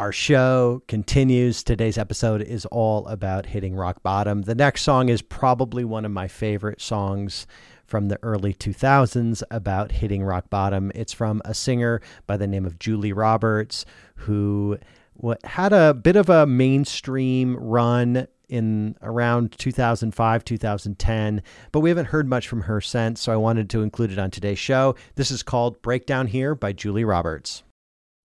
Our show continues. Today's episode is all about hitting rock bottom. The next song is probably one of my favorite songs from the early 2000s about hitting rock bottom. It's from a singer by the name of Julie Roberts, who had a bit of a mainstream run in around 2005, 2010, but we haven't heard much from her since, so I wanted to include it on today's show. This is called Break Down Here by Julie Roberts.